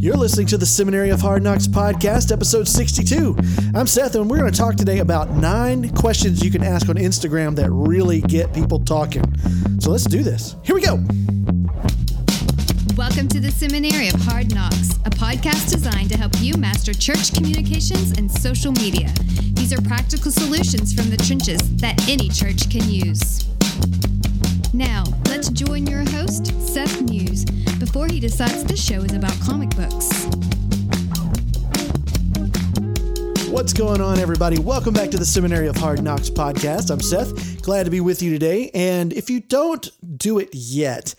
You're listening to the Seminary of Hard Knocks podcast, episode 62. I'm Seth, and we're going to talk today about nine questions you can ask on Instagram that really get people talking. So let's do this. Here we go. Welcome to the Seminary of Hard Knocks, a podcast designed to help you master church communications and social media. These are practical solutions from the trenches that any church can use. Now, let's join your host, Seth Muse, before he decides this show is about comic books. What's going on, everybody? Welcome back to the Seminary of Hard Knocks podcast. I'm Seth. Glad to be with you today. And if you don't do it yet,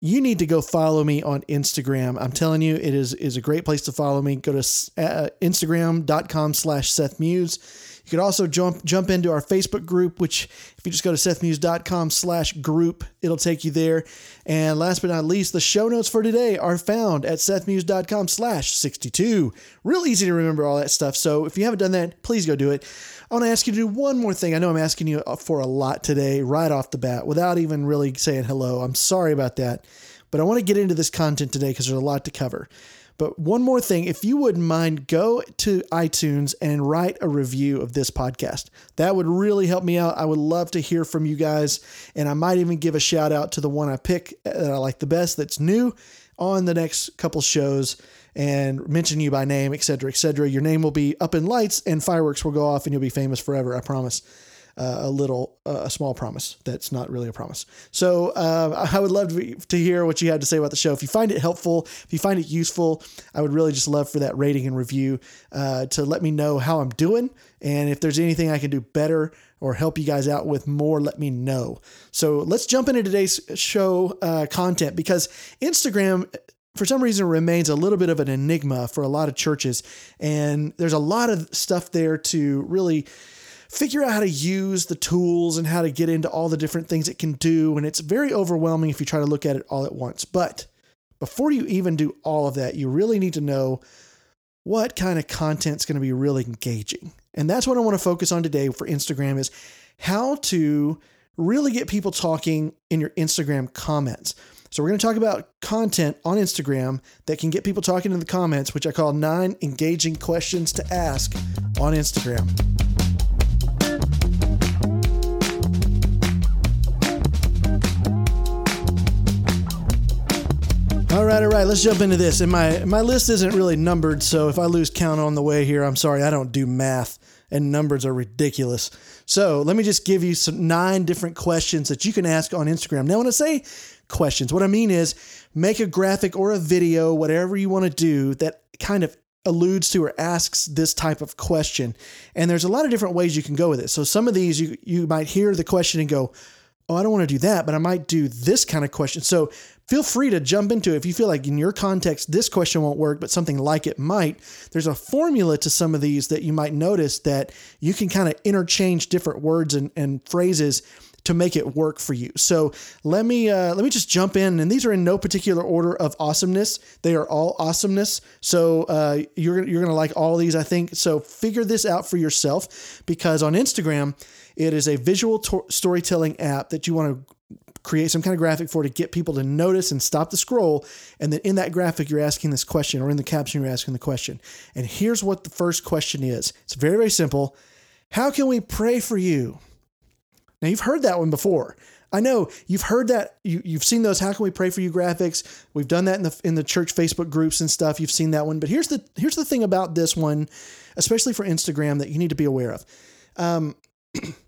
you need to go follow me on Instagram. I'm telling you, it is is a great place to follow me. Go to uh, instagram.com slash Seth Muse. You could also jump jump into our Facebook group, which if you just go to sethmuse.com slash group, it'll take you there. And last but not least, the show notes for today are found at sethmuse.com slash 62. Real easy to remember all that stuff. So if you haven't done that, please go do it. I want to ask you to do one more thing. I know I'm asking you for a lot today, right off the bat, without even really saying hello. I'm sorry about that. But I want to get into this content today because there's a lot to cover. But one more thing, if you wouldn't mind, go to iTunes and write a review of this podcast. That would really help me out. I would love to hear from you guys. And I might even give a shout out to the one I pick that I like the best that's new on the next couple shows and mention you by name, etc., etc. Your name will be up in lights and fireworks will go off and you'll be famous forever. I promise uh, a little, uh, a small promise that's not really a promise. So uh, I would love to, to hear what you had to say about the show. If you find it helpful, if you find it useful, I would really just love for that rating and review uh, to let me know how I'm doing. And if there's anything I can do better or help you guys out with more, let me know. So let's jump into today's show uh, content because Instagram for some reason remains a little bit of an enigma for a lot of churches and there's a lot of stuff there to really figure out how to use the tools and how to get into all the different things it can do. And it's very overwhelming if you try to look at it all at once. But before you even do all of that, you really need to know what kind of content is going to be really engaging. And that's what I want to focus on today for Instagram is how to really get people talking in your Instagram comments. So we're going to talk about content on Instagram that can get people talking in the comments, which I call nine engaging questions to ask on Instagram. All right, all right. Let's jump into this. And my my list isn't really numbered, so if I lose count on the way here, I'm sorry. I don't do math, and numbers are ridiculous. So let me just give you some nine different questions that you can ask on Instagram. Now, when I say questions, what I mean is make a graphic or a video, whatever you want to do that kind of alludes to or asks this type of question. And there's a lot of different ways you can go with it. So some of these you you might hear the question and go, "Oh, I don't want to do that, but I might do this kind of question." So feel free to jump into it. If you feel like in your context, this question won't work, but something like it might, there's a formula to some of these that you might notice that you can kind of interchange different words and, and phrases to make it work for you. So let me uh, let me just jump in, and these are in no particular order of awesomeness. They are all awesomeness. So uh, you're you're gonna like all these, I think. So figure this out for yourself because on Instagram, it is a visual to- storytelling app that you want to create some kind of graphic for to get people to notice and stop the scroll. And then in that graphic, you're asking this question, or in the caption, you're asking the question. And here's what the first question is it's very, very simple How can we pray for you? Now, you've heard that one before. I know you've heard that you, you've seen those how can we pray for you graphics we've done that in the in the church facebook groups and stuff you've seen that one but here's the here's the thing about this one especially for instagram that you need to be aware of um,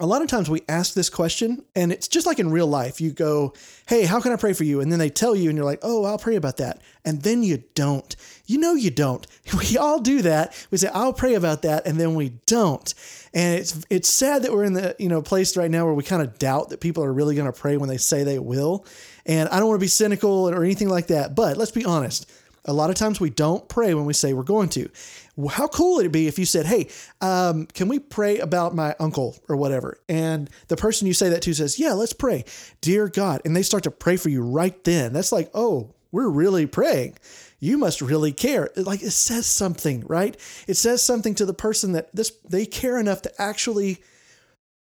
a lot of times we ask this question and it's just like in real life you go hey how can i pray for you? And then they tell you and you're like oh i'll pray about that. And then you don't. You know you don't. We all do that. We say i'll pray about that and then we don't. And it's it's sad that we're in the you know place right now where we kind of doubt that people are really going to pray when they say they will. And i don't want to be cynical or anything like that but let's be honest. A lot of times we don't pray when we say we're going to. How cool would it be if you said, Hey, um, can we pray about my uncle or whatever? And the person you say that to says, Yeah, let's pray. Dear God. And they start to pray for you right then. That's like, Oh, we're really praying. You must really care. Like it says something, right? It says something to the person that this they care enough to actually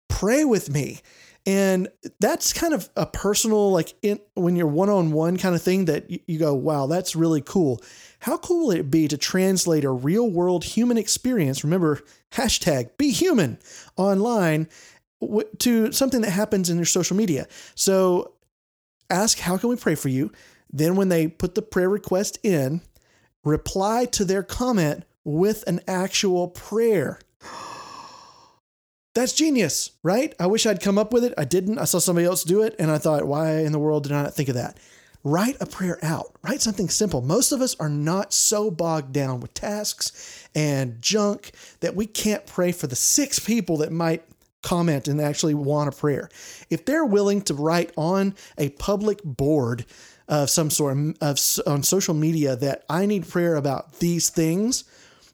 pray with me. And that's kind of a personal, like in, when you're one on one kind of thing that you, go, wow, that's really cool. How cool would it be to translate a real world human experience? Remember, hashtag be human online to something that happens in your social media. So ask, how can we pray for you? Then, when they put the prayer request in, reply to their comment with an actual prayer. That's genius, right? I wish I'd come up with it. I didn't. I saw somebody else do it and I thought, why in the world did I not think of that? Write a prayer out. Write something simple. Most of us are not so bogged down with tasks and junk that we can't pray for the six people that might comment and actually want a prayer. If they're willing to write on a public board of some sort of on social media that I need prayer about these things,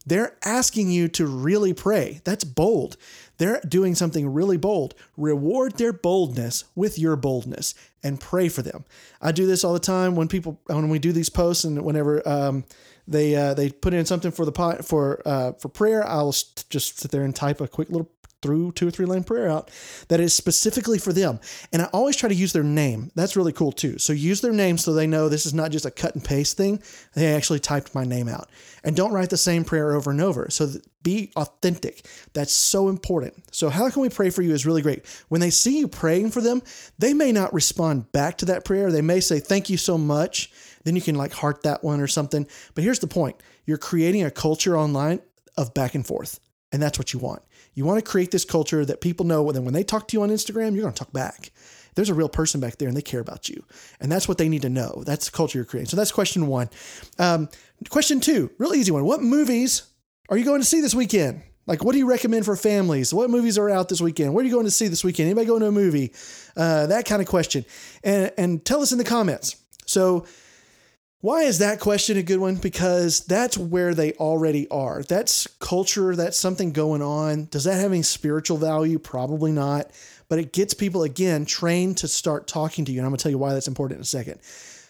they're asking you to really pray. That's bold. They're doing something really bold. Reward their boldness with your boldness and pray for them. I do this all the time when people when we do these posts and whenever um, they uh, they put in something for the pot for uh, for prayer, I'll just sit there and type a quick little through two or three line prayer out that is specifically for them. And I always try to use their name. That's really cool too. So use their name so they know this is not just a cut and paste thing. They actually typed my name out. And don't write the same prayer over and over. So be authentic. That's so important. So, how can we pray for you is really great. When they see you praying for them, they may not respond back to that prayer. They may say, Thank you so much. Then you can like heart that one or something. But here's the point you're creating a culture online of back and forth. And that's what you want. You want to create this culture that people know that when they talk to you on Instagram, you're going to talk back. There's a real person back there and they care about you. And that's what they need to know. That's the culture you're creating. So that's question one. Um, question two, real easy one. What movies are you going to see this weekend? Like, what do you recommend for families? What movies are out this weekend? What are you going to see this weekend? Anybody going to a movie? Uh, that kind of question. And, and tell us in the comments. So, why is that question a good one? Because that's where they already are. That's culture, that's something going on. Does that have any spiritual value? Probably not. But it gets people, again, trained to start talking to you. And I'm going to tell you why that's important in a second.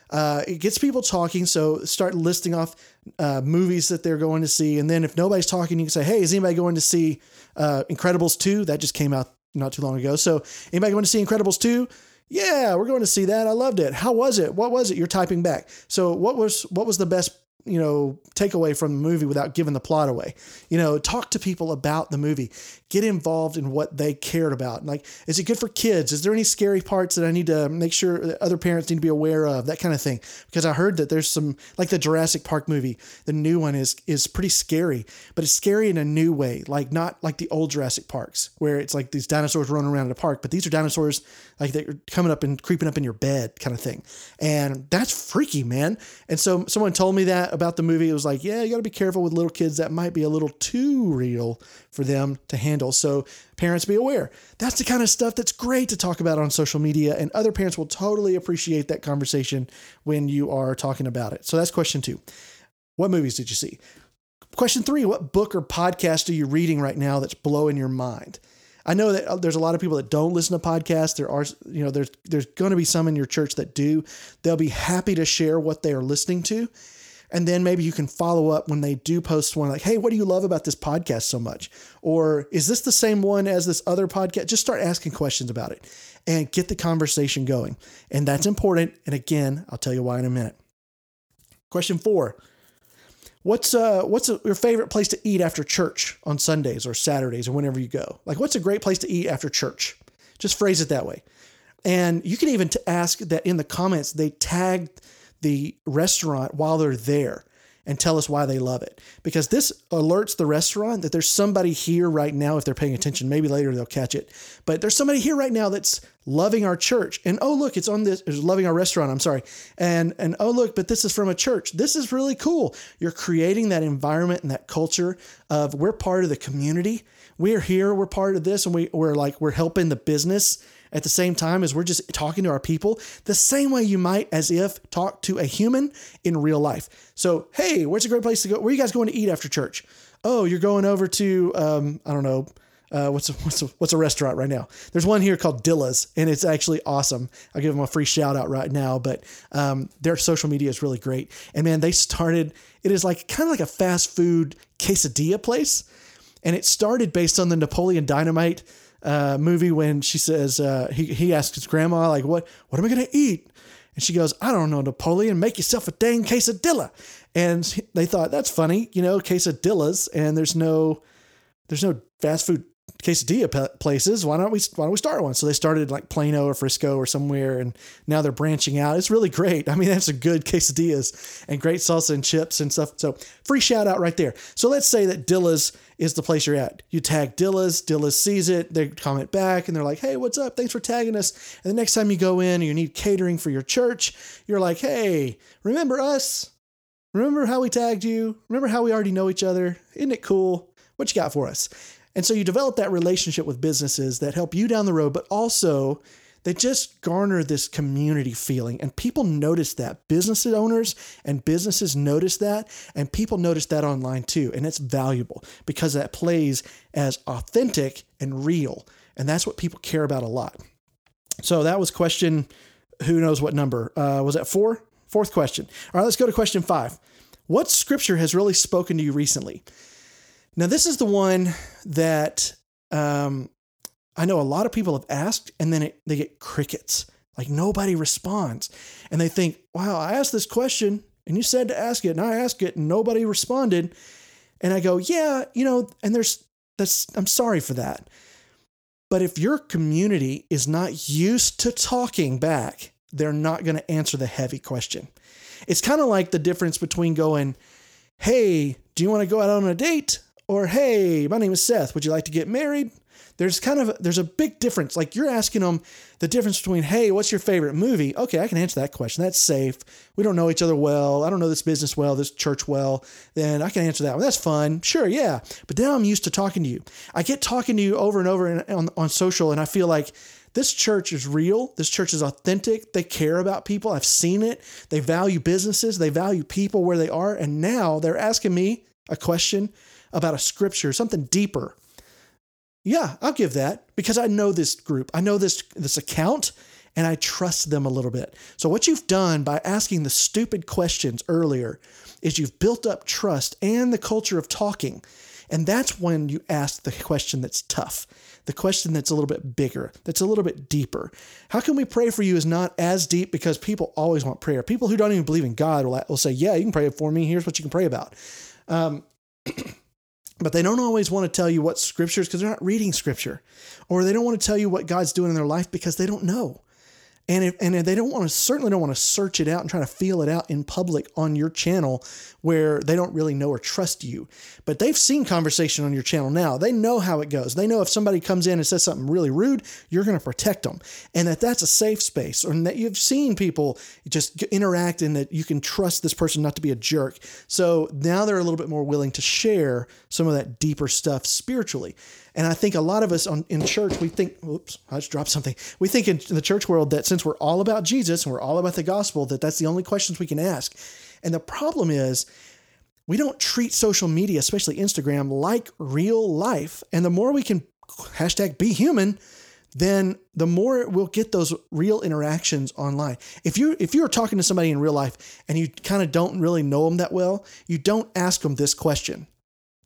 Uh, it gets people talking. So start listing off uh, movies that they're going to see. And then if nobody's talking, you can say, hey, is anybody going to see uh, Incredibles 2? That just came out not too long ago. So anybody going to see Incredibles 2? Yeah, we're going to see that. I loved it. How was it? What was it? You're typing back. So what was what was the best you know, takeaway from the movie without giving the plot away. You know, talk to people about the movie. Get involved in what they cared about. Like, is it good for kids? Is there any scary parts that I need to make sure other parents need to be aware of? That kind of thing. Because I heard that there's some like the Jurassic Park movie, the new one is is pretty scary, but it's scary in a new way. Like not like the old Jurassic Parks where it's like these dinosaurs running around in a park, but these are dinosaurs like they're coming up and creeping up in your bed kind of thing. And that's freaky, man. And so someone told me that about the movie. It was like, yeah, you got to be careful with little kids. That might be a little too real for them to handle. So parents be aware. That's the kind of stuff that's great to talk about on social media, and other parents will totally appreciate that conversation when you are talking about it. So that's question two. What movies did you see? Question three, what book or podcast are you reading right now that's blowing your mind? I know that uh, there's a lot of people that don't listen to podcasts. There are, you know, there's there's going to be some in your church that do. They'll be happy to share what they are listening to. And then maybe you can follow up when they do post one like, hey, what do you love about this podcast so much? Or is this the same one as this other podcast? Just start asking questions about it and get the conversation going. And that's important. And again, I'll tell you why in a minute. Question four What's uh what's a, your favorite place to eat after church on Sundays or Saturdays or whenever you go? Like what's a great place to eat after church? Just phrase it that way. And you can even ask that in the comments they tag the restaurant while they're there and tell us why they love it. Because this alerts the restaurant that there's somebody here right now, if they're paying attention. Maybe later they'll catch it. But there's somebody here right now that's loving our church. And oh, look, it's on this, it's loving our restaurant. I'm sorry. And, and oh, look, but this is from a church. This is really cool. You're creating that environment and that culture of we're part of the community. We're here, we're part of this, and we, we're like, we're helping the business at the same time as we're just talking to our people, the same way you might as if talk to a human in real life. So, hey, where's a great place to go? Where are you guys going to eat after church? Oh, you're going over to, um, I don't know, uh, what's a, what's a, what's a restaurant right now? There's one here called Dilla's, and it's actually awesome. I'll give them a free shout out right now. But um, their social media is really great, and man, they started. It is like kind of like a fast food quesadilla place, and it started based on the Napoleon Dynamite uh, movie when she says uh, he he asks his grandma like what what am I gonna eat, and she goes I don't know Napoleon make yourself a dang quesadilla, and they thought that's funny you know quesadillas and there's no there's no fast food quesadilla places. Why don't we why don't we start one? So they started like Plano or Frisco or somewhere, and now they're branching out. It's really great. I mean, that's a good quesadillas and great salsa and chips and stuff. So free shout out right there. So let's say that Dilla's is the place you're at. You tag Dilla's, Dilla's sees it, they comment back, and they're like, "Hey, what's up? Thanks for tagging us." And the next time you go in and you need catering for your church, you're like, "Hey, remember us? Remember how we tagged you? Remember how we already know each other? Isn't it cool? What you got for us?" And so you develop that relationship with businesses that help you down the road, but also they just garner this community feeling. And people notice that. Business owners and businesses notice that. And people notice that online too. And it's valuable because that plays as authentic and real. And that's what people care about a lot. So that was question, who knows what number? Uh, was that four? Fourth question. All right, let's go to question five. What scripture has really spoken to you recently? Now, this is the one that um, I know a lot of people have asked, and then it, they get crickets. Like nobody responds. And they think, wow, I asked this question and you said to ask it, and I asked it, and nobody responded. And I go, yeah, you know, and there's that's, I'm sorry for that. But if your community is not used to talking back, they're not going to answer the heavy question. It's kind of like the difference between going, hey, do you want to go out on a date? Or hey, my name is Seth. Would you like to get married? There's kind of there's a big difference. Like you're asking them the difference between, hey, what's your favorite movie? Okay, I can answer that question. That's safe. We don't know each other well. I don't know this business well, this church well. Then I can answer that one. That's fun. Sure, yeah. But now I'm used to talking to you. I get talking to you over and over on, on social, and I feel like this church is real. This church is authentic. They care about people. I've seen it. They value businesses. They value people where they are. And now they're asking me a question about a scripture, something deeper. Yeah, I'll give that because I know this group. I know this this account and I trust them a little bit. So what you've done by asking the stupid questions earlier is you've built up trust and the culture of talking. And that's when you ask the question that's tough, the question that's a little bit bigger, that's a little bit deeper. How can we pray for you is not as deep because people always want prayer. People who don't even believe in God will, will say, Yeah, you can pray for me. Here's what you can pray about. Um, but they don't always want to tell you what scriptures because they're not reading scripture or they don't want to tell you what god's doing in their life because they don't know and if, and they don't want to certainly don't want to search it out and try to feel it out in public on your channel where they don't really know or trust you. But they've seen conversation on your channel now. They know how it goes. They know if somebody comes in and says something really rude you're going to protect them. And that that's a safe space or that you've seen people just interact and that you can trust this person not to be a jerk. So now they're a little bit more willing to share some of that deeper stuff spiritually and I think a lot of us on, in church, we think, oops, I just dropped something. We think in the church world that since we're all about Jesus and we're all about the gospel, that that's the only questions we can ask. And the problem is, we don't treat social media, especially Instagram, like real life. And the more we can hashtag be human, then the more we'll get those real interactions online. If you if you're talking to somebody in real life and you kind of don't really know them that well, you don't ask them this question,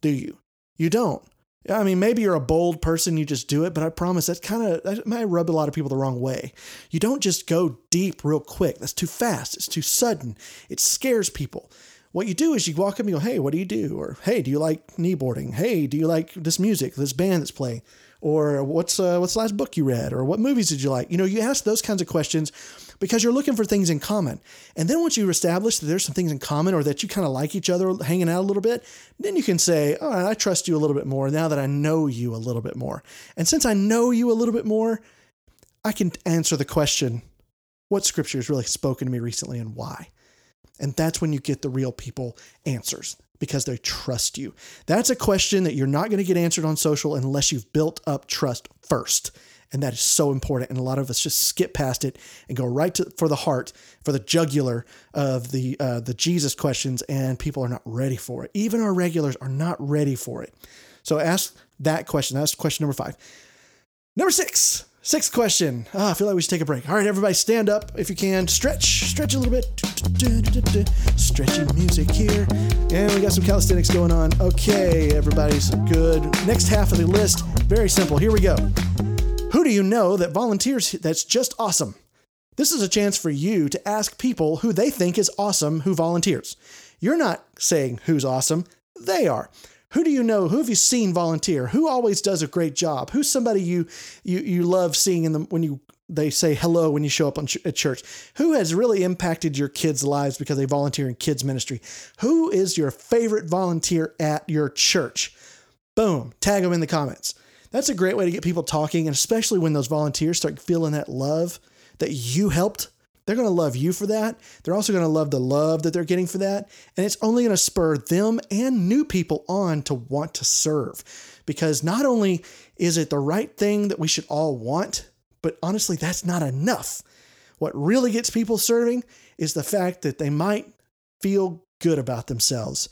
do you? You don't. I mean, maybe you're a bold person, you just do it, but I promise that's kind of, that might rub a lot of people the wrong way. You don't just go deep real quick. That's too fast. It's too sudden. It scares people. What you do is you walk up and go, hey, what do you do? Or, hey, do you like kneeboarding? Hey, do you like this music, this band that's playing? Or what's, uh, what's the last book you read? Or what movies did you like? You know, you ask those kinds of questions because you're looking for things in common. And then once you establish that there's some things in common or that you kind of like each other hanging out a little bit, then you can say, all right, I trust you a little bit more now that I know you a little bit more. And since I know you a little bit more, I can answer the question, what scripture has really spoken to me recently and why? And that's when you get the real people answers because they trust you. That's a question that you're not going to get answered on social unless you've built up trust first. And that is so important. And a lot of us just skip past it and go right to for the heart, for the jugular of the uh, the Jesus questions, and people are not ready for it. Even our regulars are not ready for it. So ask that question. That's question number five. Number six. Sixth question. Ah, I feel like we should take a break. All right, everybody, stand up if you can. Stretch, stretch a little bit. Stretching music here. And we got some calisthenics going on. Okay, everybody's good. Next half of the list, very simple. Here we go. Who do you know that volunteers that's just awesome? This is a chance for you to ask people who they think is awesome who volunteers. You're not saying who's awesome, they are. Who do you know? Who have you seen volunteer? Who always does a great job? Who's somebody you you you love seeing in the when you they say hello when you show up ch- at church? Who has really impacted your kids' lives because they volunteer in kids ministry? Who is your favorite volunteer at your church? Boom, tag them in the comments. That's a great way to get people talking, and especially when those volunteers start feeling that love that you helped they're going to love you for that. They're also going to love the love that they're getting for that. And it's only going to spur them and new people on to want to serve. Because not only is it the right thing that we should all want, but honestly, that's not enough. What really gets people serving is the fact that they might feel good about themselves.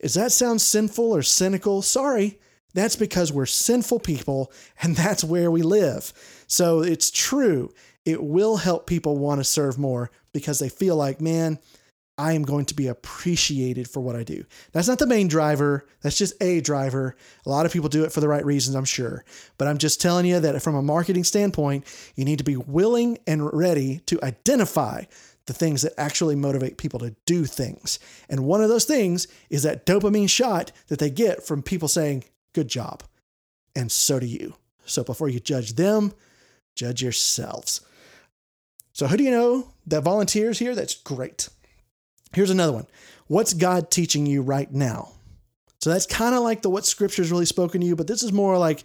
Does that sound sinful or cynical? Sorry. That's because we're sinful people and that's where we live. So it's true it will help people want to serve more because they feel like, man, I am going to be appreciated for what I do. That's not the main driver. That's just a driver. A lot of people do it for the right reasons, I'm sure. But I'm just telling you that from a marketing standpoint, you need to be willing and ready to identify the things that actually motivate people to do things. And one of those things is that dopamine shot that they get from people saying, good job. And so do you. So before you judge them, judge yourselves. So, who do you know that volunteers here? That's great. Here's another one. What's God teaching you right now? So, that's kind of like the what scripture's really spoken to you, but this is more like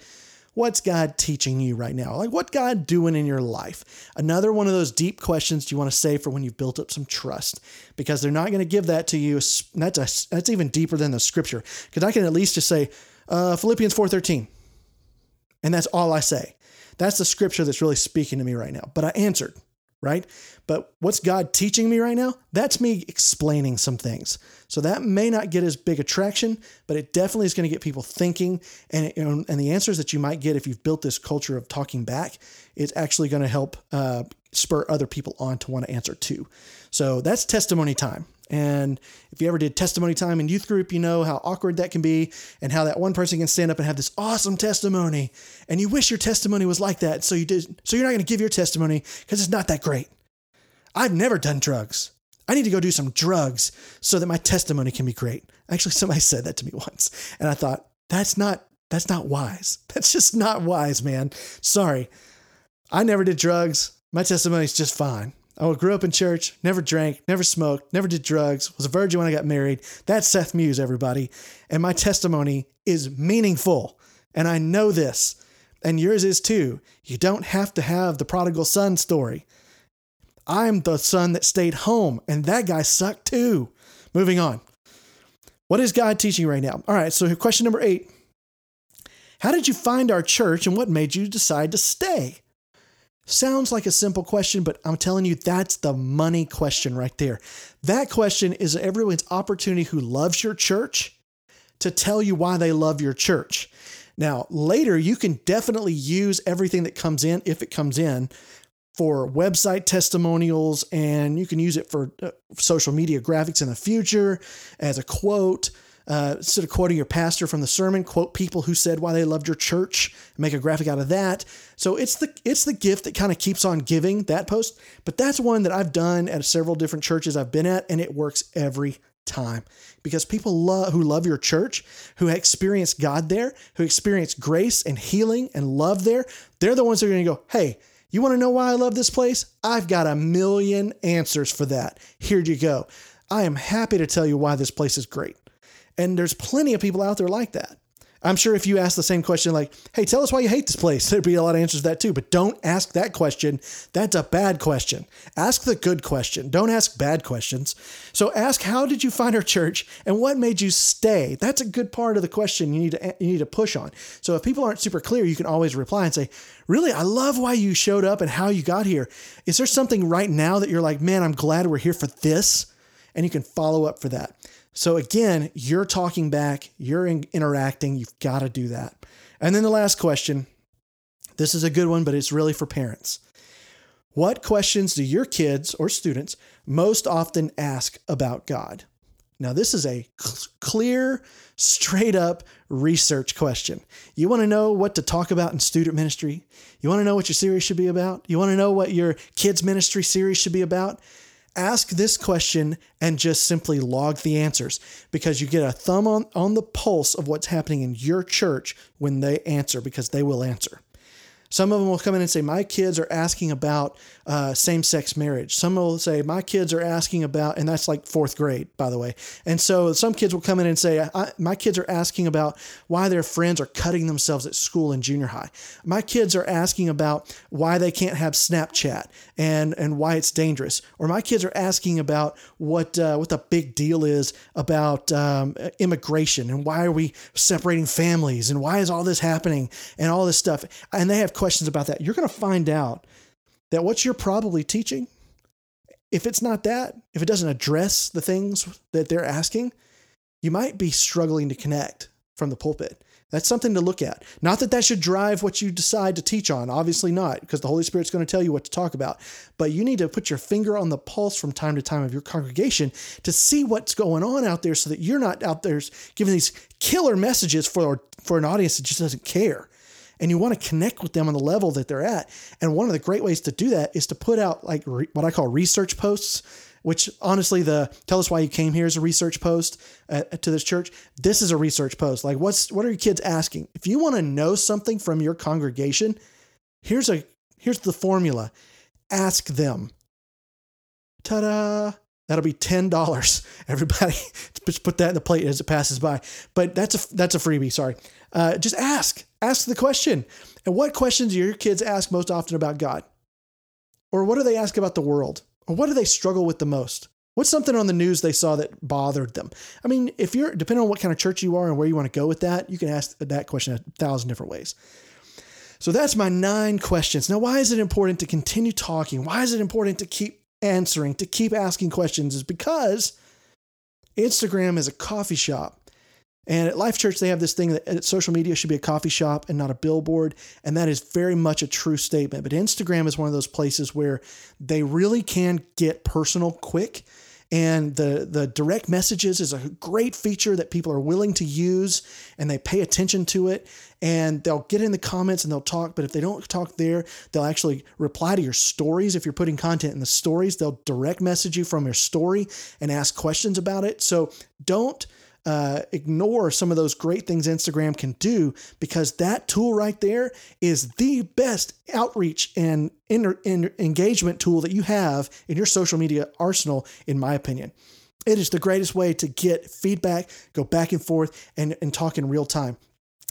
what's God teaching you right now? Like what God doing in your life? Another one of those deep questions you want to say for when you've built up some trust, because they're not going to give that to you. That's a, that's even deeper than the scripture. Because I can at least just say uh, Philippians four thirteen, and that's all I say. That's the scripture that's really speaking to me right now. But I answered right? But what's God teaching me right now? That's me explaining some things. So that may not get as big attraction, but it definitely is going to get people thinking. And, and the answers that you might get if you've built this culture of talking back is actually going to help uh, spur other people on to want to answer too. So that's testimony time. And if you ever did testimony time in youth group, you know how awkward that can be and how that one person can stand up and have this awesome testimony. And you wish your testimony was like that. So you did so you're not going to give your testimony because it's not that great. I've never done drugs. I need to go do some drugs so that my testimony can be great. Actually, somebody said that to me once. And I thought, that's not that's not wise. That's just not wise, man. Sorry. I never did drugs. My testimony is just fine. Oh, I grew up in church, never drank, never smoked, never did drugs, was a virgin when I got married. That's Seth Muse, everybody. And my testimony is meaningful. And I know this. And yours is too. You don't have to have the prodigal son story. I'm the son that stayed home, and that guy sucked too. Moving on. What is God teaching right now? All right, so question number eight How did you find our church and what made you decide to stay? Sounds like a simple question, but I'm telling you, that's the money question right there. That question is everyone's opportunity who loves your church to tell you why they love your church. Now, later, you can definitely use everything that comes in, if it comes in, for website testimonials, and you can use it for uh, social media graphics in the future as a quote uh, instead of quoting your pastor from the sermon, quote people who said why they loved your church, make a graphic out of that. So it's the it's the gift that kind of keeps on giving that post. But that's one that I've done at several different churches I've been at, and it works every time because people love who love your church, who experience God there, who experience grace and healing and love there, they're the ones that are going to go, hey. You want to know why I love this place? I've got a million answers for that. Here you go. I am happy to tell you why this place is great. And there's plenty of people out there like that. I'm sure if you ask the same question, like, hey, tell us why you hate this place, there'd be a lot of answers to that too. But don't ask that question. That's a bad question. Ask the good question. Don't ask bad questions. So ask, how did you find our church and what made you stay? That's a good part of the question you need to, you need to push on. So if people aren't super clear, you can always reply and say, really, I love why you showed up and how you got here. Is there something right now that you're like, man, I'm glad we're here for this? And you can follow up for that. So again, you're talking back, you're in, interacting, you've got to do that. And then the last question this is a good one, but it's really for parents. What questions do your kids or students most often ask about God? Now, this is a cl- clear, straight up research question. You want to know what to talk about in student ministry? You want to know what your series should be about? You want to know what your kids' ministry series should be about? Ask this question and just simply log the answers because you get a thumb on, on the pulse of what's happening in your church when they answer because they will answer. Some of them will come in and say, My kids are asking about uh, same sex marriage. Some will say, My kids are asking about, and that's like fourth grade, by the way. And so some kids will come in and say, My kids are asking about why their friends are cutting themselves at school in junior high. My kids are asking about why they can't have Snapchat and, and why it's dangerous. Or my kids are asking about what, uh, what the big deal is about um, immigration and why are we separating families and why is all this happening and all this stuff. And they have questions about that, you're going to find out that what you're probably teaching, if it's not that, if it doesn't address the things that they're asking, you might be struggling to connect from the pulpit. That's something to look at. Not that that should drive what you decide to teach on, obviously not, because the Holy Spirit's going to tell you what to talk about. But you need to put your finger on the pulse from time to time of your congregation to see what's going on out there so that you're not out there giving these killer messages for, for an audience that just doesn't care and you want to connect with them on the level that they're at. And one of the great ways to do that is to put out like re- what I call research posts, which honestly, the tell us why you came here is a research post uh, to this church. This is a research post. Like, what's what are your kids asking? If you want to know something from your congregation, here's a here's the formula. Ask them. Ta-da! That'll be ten dollars. Everybody, just put that in the plate as it passes by. But that's a that's a freebie. Sorry. Uh, just ask. Ask the question. And what questions do your kids ask most often about God? Or what do they ask about the world? Or what do they struggle with the most? What's something on the news they saw that bothered them? I mean, if you're depending on what kind of church you are and where you want to go with that, you can ask that question a thousand different ways. So that's my nine questions. Now, why is it important to continue talking? Why is it important to keep answering, to keep asking questions? Is because Instagram is a coffee shop. And at Life Church, they have this thing that uh, social media should be a coffee shop and not a billboard. And that is very much a true statement. But Instagram is one of those places where they really can get personal quick. And the, the direct messages is a great feature that people are willing to use and they pay attention to it. And they'll get in the comments and they'll talk. But if they don't talk there, they'll actually reply to your stories. If you're putting content in the stories, they'll direct message you from your story and ask questions about it. So don't uh, ignore some of those great things Instagram can do because that tool right there is the best outreach and inter- in- engagement tool that you have in your social media arsenal, in my opinion. It is the greatest way to get feedback, go back and forth, and, and talk in real time.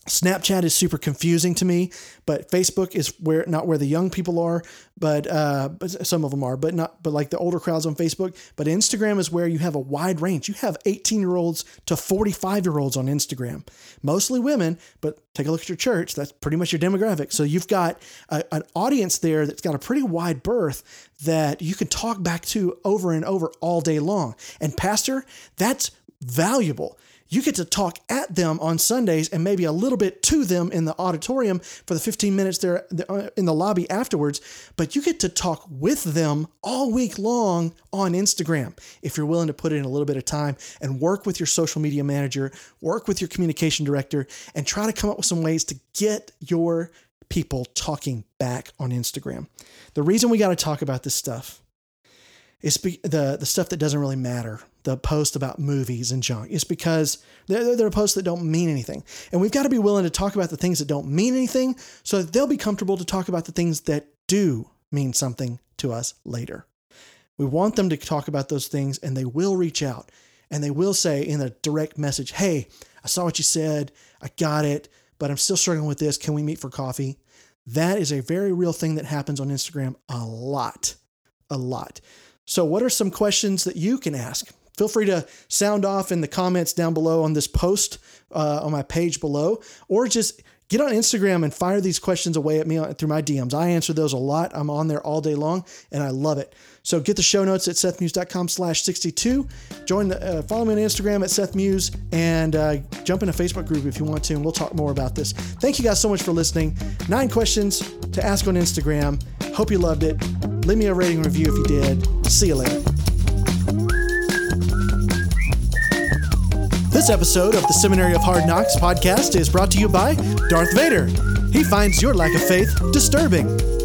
Snapchat is super confusing to me, but Facebook is where not where the young people are, but uh, but some of them are, but not but like the older crowds on Facebook. But Instagram is where you have a wide range. You have 18 year olds to 45 year olds on Instagram, mostly women. But take a look at your church; that's pretty much your demographic. So you've got a, an audience there that's got a pretty wide berth that you can talk back to over and over all day long. And pastor, that's valuable you get to talk at them on Sundays and maybe a little bit to them in the auditorium for the 15 minutes there uh, in the lobby afterwards, but you get to talk with them all week long on Instagram if you're willing to put in a little bit of time and work with your social media manager, work with your communication director, and try to come up with some ways to get your people talking back on Instagram. The reason we got to talk about this stuff is the the stuff that doesn't really matter the post about movies and junk. It's because they're, posts that don't mean anything. And we've got to be willing to talk about the things that don't mean anything so that they'll be comfortable to talk about the things that do mean something to us later. We want them to talk about those things and they will reach out and they will say in a direct message, Hey, I saw what you said. I got it, but I'm still struggling with this. Can we meet for coffee? That is a very real thing that happens on Instagram a lot. A lot. So, what are some questions that you can ask? Feel free to sound off in the comments down below on this post uh, on my page below, or just get on Instagram and fire these questions away at me through my DMs. I answer those a lot. I'm on there all day long, and I love it. So get the show notes at sethmuse.com slash 62. Join the, uh, follow me on Instagram at sethmuse, and uh, jump in a Facebook group if you want to, and we'll talk more about this. Thank you guys so much for listening. Nine questions to ask on Instagram. Hope you loved it. Leave me a rating review if you did. See you later. This episode of the Seminary of Hard Knocks podcast is brought to you by Darth Vader. He finds your lack of faith disturbing.